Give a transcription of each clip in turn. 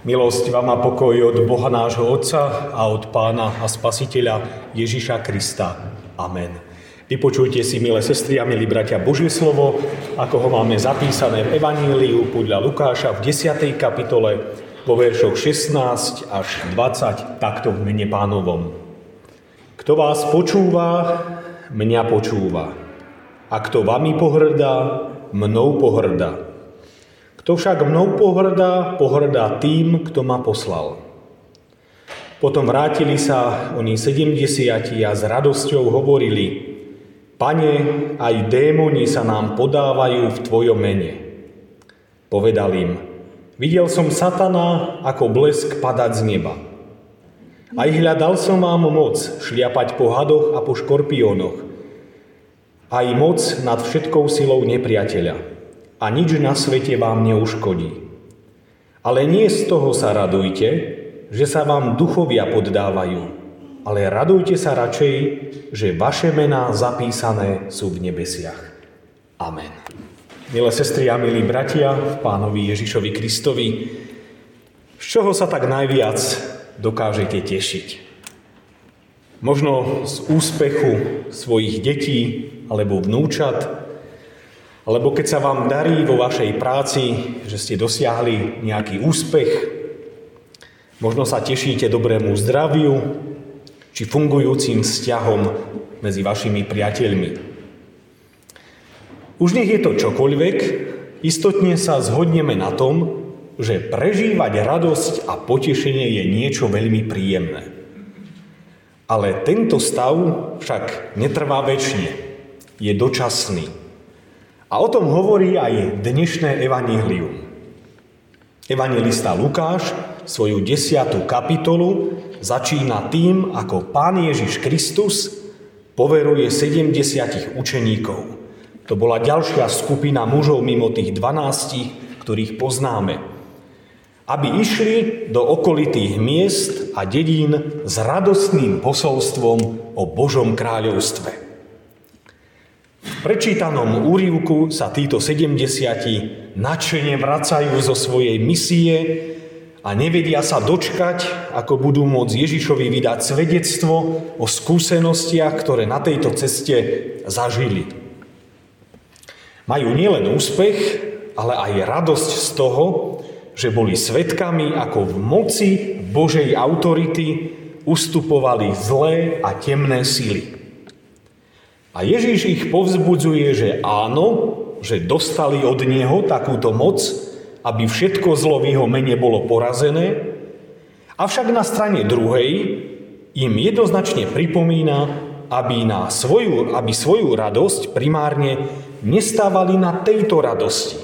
Milosť vám a pokoj od Boha nášho Otca a od Pána a Spasiteľa Ježiša Krista. Amen. Vypočujte si, milé sestry a milí bratia, Božie slovo, ako ho máme zapísané v Evaníliu podľa Lukáša v 10. kapitole vo veršoch 16 až 20, takto v mene pánovom. Kto vás počúva, mňa počúva. A kto vami pohrdá, mnou pohrdá. Kto však mnou pohrdá, pohrdá tým, kto ma poslal. Potom vrátili sa oni sedemdesiati a s radosťou hovorili, Pane, aj démoni sa nám podávajú v Tvojom mene. Povedal im, videl som satana ako blesk padať z neba. Aj hľadal som vám moc šliapať po hadoch a po škorpiónoch, aj moc nad všetkou silou nepriateľa a nič na svete vám neuškodí. Ale nie z toho sa radujte, že sa vám duchovia poddávajú, ale radujte sa radšej, že vaše mená zapísané sú v nebesiach. Amen. Milé sestry a milí bratia pánovi Ježišovi Kristovi, z čoho sa tak najviac dokážete tešiť? Možno z úspechu svojich detí alebo vnúčat, alebo keď sa vám darí vo vašej práci, že ste dosiahli nejaký úspech, možno sa tešíte dobrému zdraviu či fungujúcim vzťahom medzi vašimi priateľmi. Už nech je to čokoľvek, istotne sa zhodneme na tom, že prežívať radosť a potešenie je niečo veľmi príjemné. Ale tento stav však netrvá väčšine, je dočasný. A o tom hovorí aj dnešné evanílium. Evangelista Lukáš svoju desiatú kapitolu začína tým, ako Pán Ježiš Kristus poveruje 70 učeníkov. To bola ďalšia skupina mužov mimo tých 12, ktorých poznáme. Aby išli do okolitých miest a dedín s radostným posolstvom o Božom kráľovstve prečítanom úrivku sa títo 70 nadšene vracajú zo svojej misie a nevedia sa dočkať, ako budú môcť Ježišovi vydať svedectvo o skúsenostiach, ktoré na tejto ceste zažili. Majú nielen úspech, ale aj radosť z toho, že boli svetkami, ako v moci Božej autority ustupovali zlé a temné síly. A Ježíš ich povzbudzuje, že áno, že dostali od Neho takúto moc, aby všetko zlo v jeho mene bolo porazené, avšak na strane druhej im jednoznačne pripomína, aby, na svoju, aby svoju radosť primárne nestávali na tejto radosti,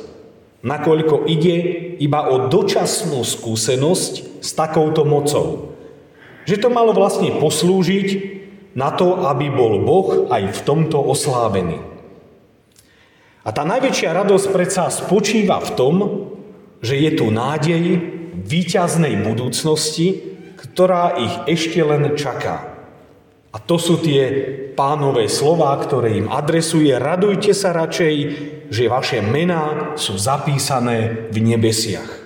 nakoľko ide iba o dočasnú skúsenosť s takouto mocou. Že to malo vlastne poslúžiť na to, aby bol Boh aj v tomto oslávený. A tá najväčšia radosť predsa spočíva v tom, že je tu nádej výťaznej budúcnosti, ktorá ich ešte len čaká. A to sú tie pánové slova, ktoré im adresuje. Radujte sa radšej, že vaše mená sú zapísané v nebesiach.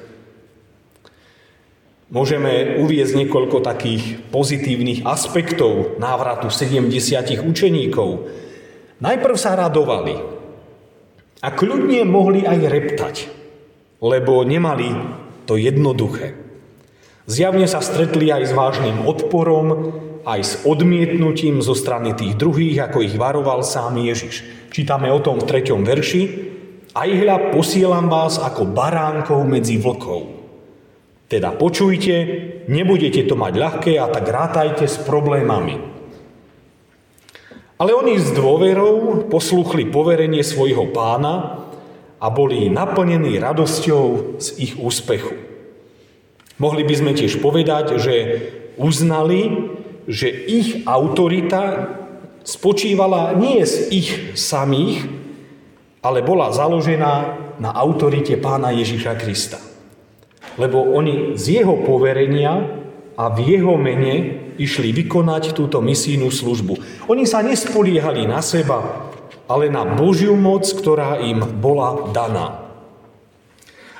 Môžeme uviezť niekoľko takých pozitívnych aspektov návratu 70 učeníkov. Najprv sa radovali a kľudne mohli aj reptať, lebo nemali to jednoduché. Zjavne sa stretli aj s vážnym odporom, aj s odmietnutím zo strany tých druhých, ako ich varoval sám Ježiš. Čítame o tom v 3. verši. Aj hľa posielam vás ako baránkov medzi vlkov. Teda počujte, nebudete to mať ľahké a tak rátajte s problémami. Ale oni s dôverou poslúchli poverenie svojho pána a boli naplnení radosťou z ich úspechu. Mohli by sme tiež povedať, že uznali, že ich autorita spočívala nie z ich samých, ale bola založená na autorite pána Ježiša Krista lebo oni z jeho poverenia a v jeho mene išli vykonať túto misijnú službu. Oni sa nespoliehali na seba, ale na Božiu moc, ktorá im bola daná.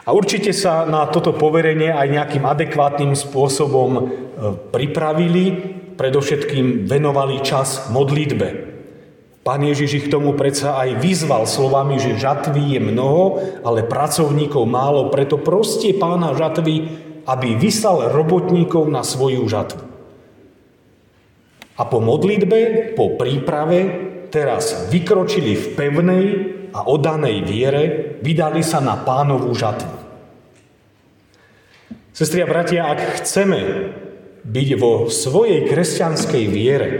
A určite sa na toto poverenie aj nejakým adekvátnym spôsobom e, pripravili, predovšetkým venovali čas modlitbe. Pán Ježiš ich tomu predsa aj vyzval slovami, že žatvy je mnoho, ale pracovníkov málo, preto proste pána žatvy, aby vyslal robotníkov na svoju žatvu. A po modlitbe, po príprave, teraz vykročili v pevnej a oddanej viere, vydali sa na pánovú žatvu. Sestri a bratia, ak chceme byť vo svojej kresťanskej viere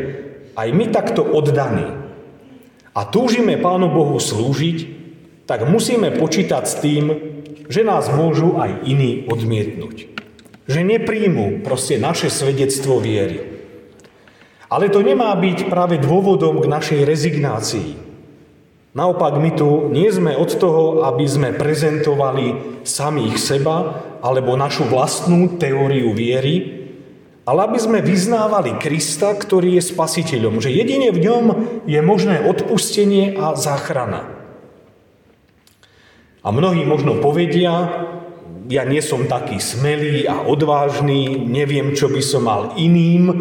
aj my takto oddaní, a túžime Pánu Bohu slúžiť, tak musíme počítať s tým, že nás môžu aj iní odmietnúť. Že nepríjmu proste naše svedectvo viery. Ale to nemá byť práve dôvodom k našej rezignácii. Naopak my tu nie sme od toho, aby sme prezentovali samých seba alebo našu vlastnú teóriu viery, ale aby sme vyznávali Krista, ktorý je spasiteľom, že jedine v ňom je možné odpustenie a záchrana. A mnohí možno povedia, ja nie som taký smelý a odvážny, neviem, čo by som mal iným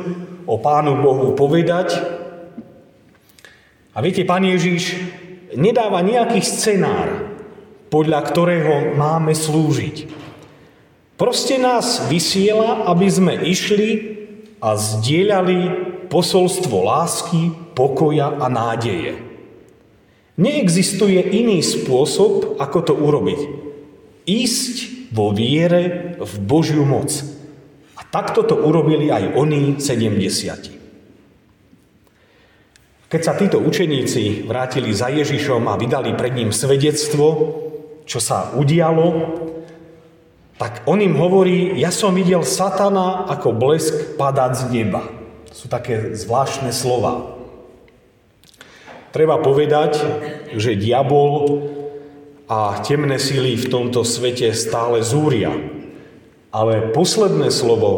o Pánu Bohu povedať. A viete, Pán Ježiš nedáva nejaký scenár, podľa ktorého máme slúžiť. Proste nás vysiela, aby sme išli a zdieľali posolstvo lásky, pokoja a nádeje. Neexistuje iný spôsob, ako to urobiť. Ísť vo viere v Božiu moc. A takto to urobili aj oni 70. Keď sa títo učeníci vrátili za Ježišom a vydali pred ním svedectvo, čo sa udialo, tak on im hovorí, ja som videl satana ako blesk padať z neba. Sú také zvláštne slova. Treba povedať, že diabol a temné síly v tomto svete stále zúria. Ale posledné slovo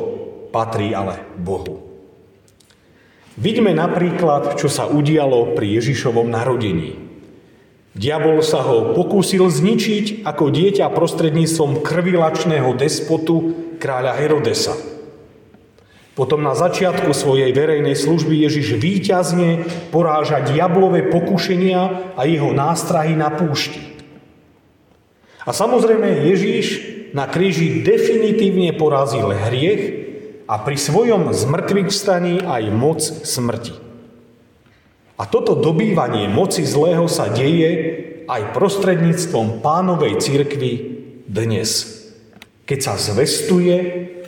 patrí ale Bohu. Vidíme napríklad, čo sa udialo pri Ježišovom narodení. Diabol sa ho pokúsil zničiť ako dieťa prostredníctvom krvilačného despotu kráľa Herodesa. Potom na začiatku svojej verejnej služby Ježiš výťazne poráža diablové pokušenia a jeho nástrahy na púšti. A samozrejme Ježiš na kríži definitívne porazil hriech a pri svojom zmrtvých vstaní aj moc smrti. A toto dobývanie moci zlého sa deje aj prostredníctvom pánovej cirkvi dnes. Keď sa zvestuje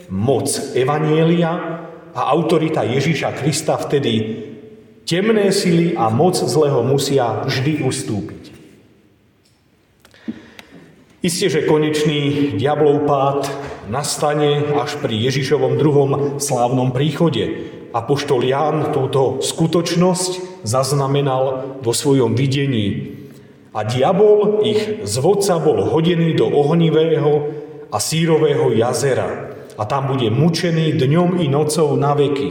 moc Evanielia a autorita Ježíša Krista, vtedy temné sily a moc zlého musia vždy ustúpiť. Isté, že konečný diablov pád nastane až pri Ježišovom druhom slávnom príchode. Apoštol Ján túto skutočnosť zaznamenal vo svojom videní. A diabol ich z vodca bol hodený do ohnivého a sírového jazera a tam bude mučený dňom i nocou na veky.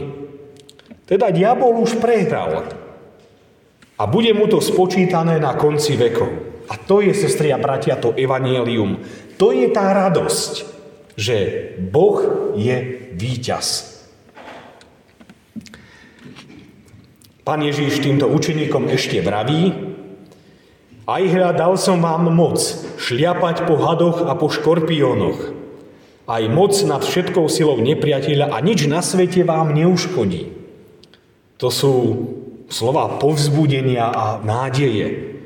Teda diabol už prehral a bude mu to spočítané na konci vekov. A to je, sestri a bratia, to evanielium. To je tá radosť, že Boh je víťaz. Pán Ježíš týmto učeníkom ešte vraví, aj hľa dal som vám moc šliapať po hadoch a po škorpiónoch, aj moc nad všetkou silou nepriateľa a nič na svete vám neuškodí. To sú slova povzbudenia a nádeje.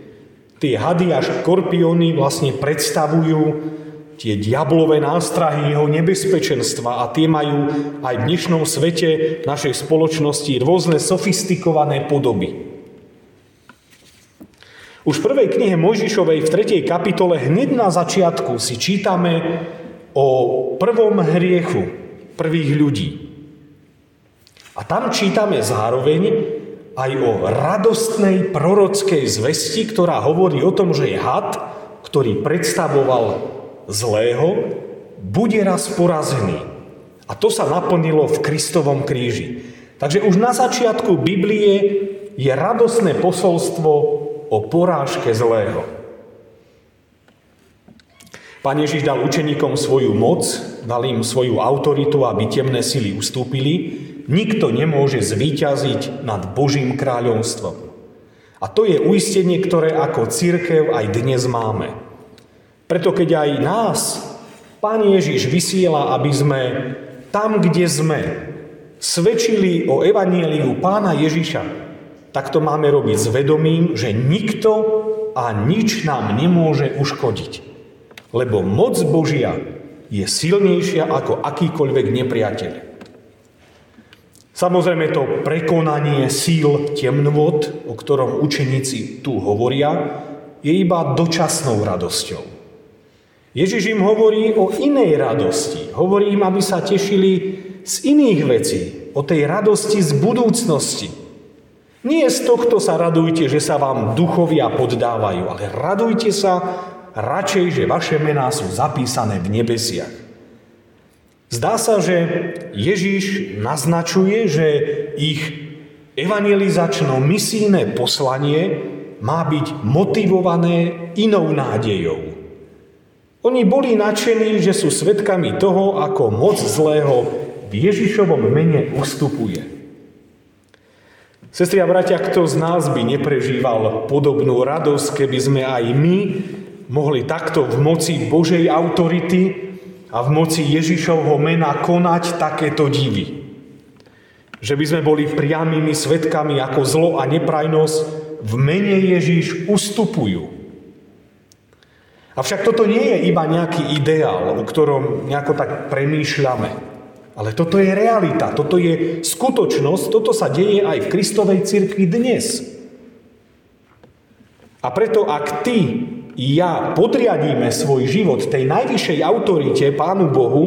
Tie hady a škorpióny vlastne predstavujú tie diablové nástrahy jeho nebezpečenstva a tie majú aj v dnešnom svete našej spoločnosti rôzne sofistikované podoby. Už v prvej knihe Mojžišovej v 3. kapitole hneď na začiatku si čítame o prvom hriechu prvých ľudí. A tam čítame zároveň aj o radostnej prorockej zvesti, ktorá hovorí o tom, že je had, ktorý predstavoval zlého, bude raz porazený. A to sa naplnilo v Kristovom kríži. Takže už na začiatku Biblie je radosné posolstvo o porážke zlého. Pán Ježiš dal učeníkom svoju moc, dal im svoju autoritu, aby temné sily ustúpili. Nikto nemôže zvíťaziť nad Božím kráľovstvom. A to je uistenie, ktoré ako církev aj dnes máme. Preto keď aj nás Pán Ježiš vysiela, aby sme tam, kde sme, svedčili o evanieliu Pána Ježiša, tak to máme robiť s vedomím, že nikto a nič nám nemôže uškodiť. Lebo moc Božia je silnejšia ako akýkoľvek nepriateľ. Samozrejme to prekonanie síl temnôt, o ktorom učeníci tu hovoria, je iba dočasnou radosťou. Ježiš im hovorí o inej radosti. Hovorí im, aby sa tešili z iných vecí, o tej radosti z budúcnosti. Nie z tohto sa radujte, že sa vám duchovia poddávajú, ale radujte sa radšej, že vaše mená sú zapísané v nebesiach. Zdá sa, že Ježíš naznačuje, že ich evangelizačno-misijné poslanie má byť motivované inou nádejou. Oni boli nadšení, že sú svedkami toho, ako moc zlého v Ježišovom mene ustupuje. Sestri a bratia, kto z nás by neprežíval podobnú radosť, keby sme aj my mohli takto v moci Božej autority a v moci Ježišovho mena konať takéto divy. Že by sme boli priamými svetkami, ako zlo a neprajnosť v mene Ježiš ustupujú. Avšak toto nie je iba nejaký ideál, o ktorom nejako tak premýšľame. Ale toto je realita, toto je skutočnosť, toto sa deje aj v Kristovej cirkvi dnes. A preto ak ty ja podriadíme svoj život tej najvyššej autorite Pánu Bohu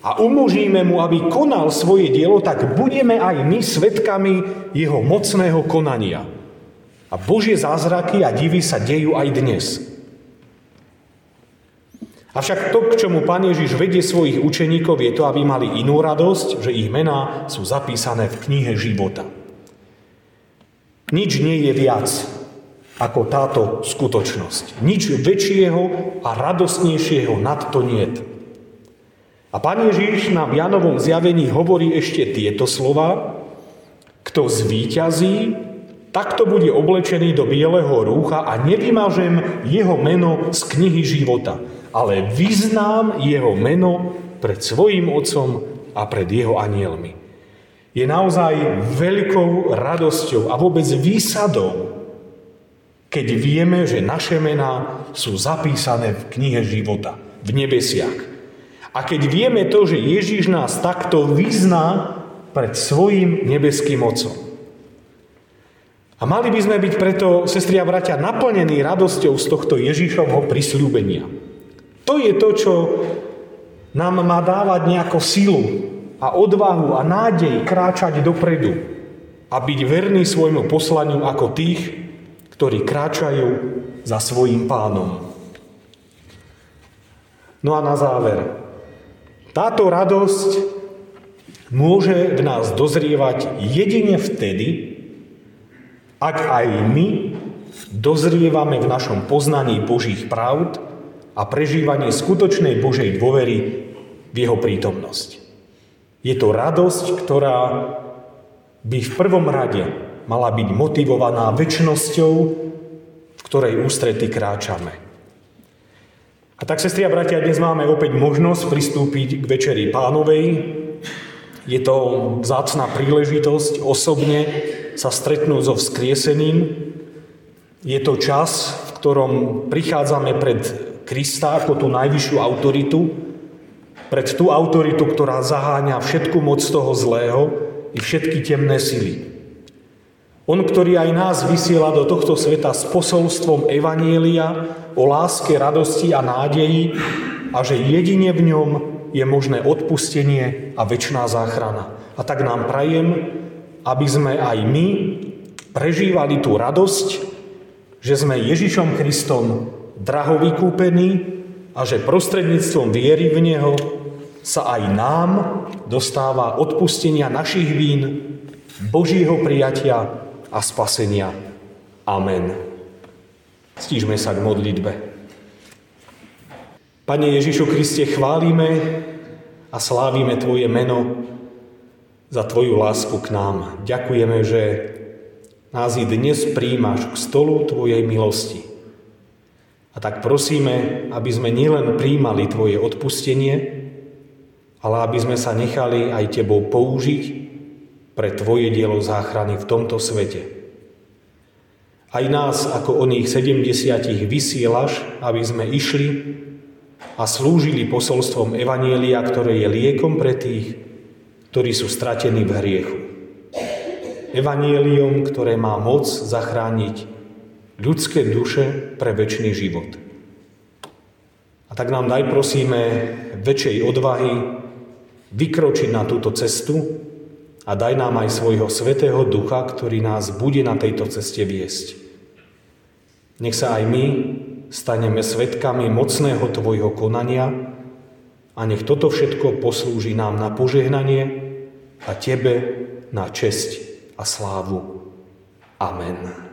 a umožníme mu, aby konal svoje dielo, tak budeme aj my svetkami jeho mocného konania. A Božie zázraky a divy sa dejú aj dnes. Avšak to, k čomu Pán Ježiš vedie svojich učeníkov, je to, aby mali inú radosť, že ich mená sú zapísané v knihe života. Nič nie je viac, ako táto skutočnosť. Nič väčšieho a radosnejšieho nad to niet. A Pán Ježíš na Janovom zjavení hovorí ešte tieto slova. Kto zvíťazí, takto bude oblečený do bieleho rúcha a nevymažem jeho meno z knihy života, ale vyznám jeho meno pred svojim otcom a pred jeho anielmi. Je naozaj veľkou radosťou a vôbec výsadou, keď vieme, že naše mená sú zapísané v knihe života, v nebesiach. A keď vieme to, že Ježiš nás takto vyzná pred svojim nebeským Otcom. A mali by sme byť preto, sestri a bratia, naplnení radosťou z tohto Ježišovho prisľúbenia. To je to, čo nám má dávať nejakú silu a odvahu a nádej kráčať dopredu a byť verný svojmu poslaniu ako tých, ktorí kráčajú za svojim pánom. No a na záver. Táto radosť môže v nás dozrievať jedine vtedy, ak aj my dozrievame v našom poznaní Božích pravd a prežívanie skutočnej Božej dôvery v Jeho prítomnosť. Je to radosť, ktorá by v prvom rade mala byť motivovaná väčšnosťou, v ktorej ústrety kráčame. A tak, sestri a bratia, dnes máme opäť možnosť pristúpiť k Večeri pánovej. Je to vzácná príležitosť osobne sa stretnúť so vzkrieseným. Je to čas, v ktorom prichádzame pred Krista ako tú najvyššiu autoritu, pred tú autoritu, ktorá zaháňa všetku moc toho zlého i všetky temné sily. On, ktorý aj nás vysiela do tohto sveta s posolstvom Evanielia o láske, radosti a nádeji a že jedine v ňom je možné odpustenie a väčšiná záchrana. A tak nám prajem, aby sme aj my prežívali tú radosť, že sme Ježišom Kristom draho vykúpení a že prostredníctvom viery v Neho sa aj nám dostáva odpustenia našich vín, Božího prijatia a spasenia. Amen. Stížme sa k modlitbe. Pane Ježišu Kriste, chválime a slávime Tvoje meno za Tvoju lásku k nám. Ďakujeme, že nás i dnes príjmaš k stolu Tvojej milosti. A tak prosíme, aby sme nielen príjmali Tvoje odpustenie, ale aby sme sa nechali aj Tebou použiť pre Tvoje dielo záchrany v tomto svete. Aj nás ako oných 70 vysielaš, aby sme išli a slúžili posolstvom Evanielia, ktoré je liekom pre tých, ktorí sú stratení v hriechu. Evanielium, ktoré má moc zachrániť ľudské duše pre väčší život. A tak nám daj prosíme väčšej odvahy vykročiť na túto cestu a daj nám aj svojho svetého ducha, ktorý nás bude na tejto ceste viesť. Nech sa aj my staneme svetkami mocného Tvojho konania a nech toto všetko poslúži nám na požehnanie a Tebe na česť a slávu. Amen.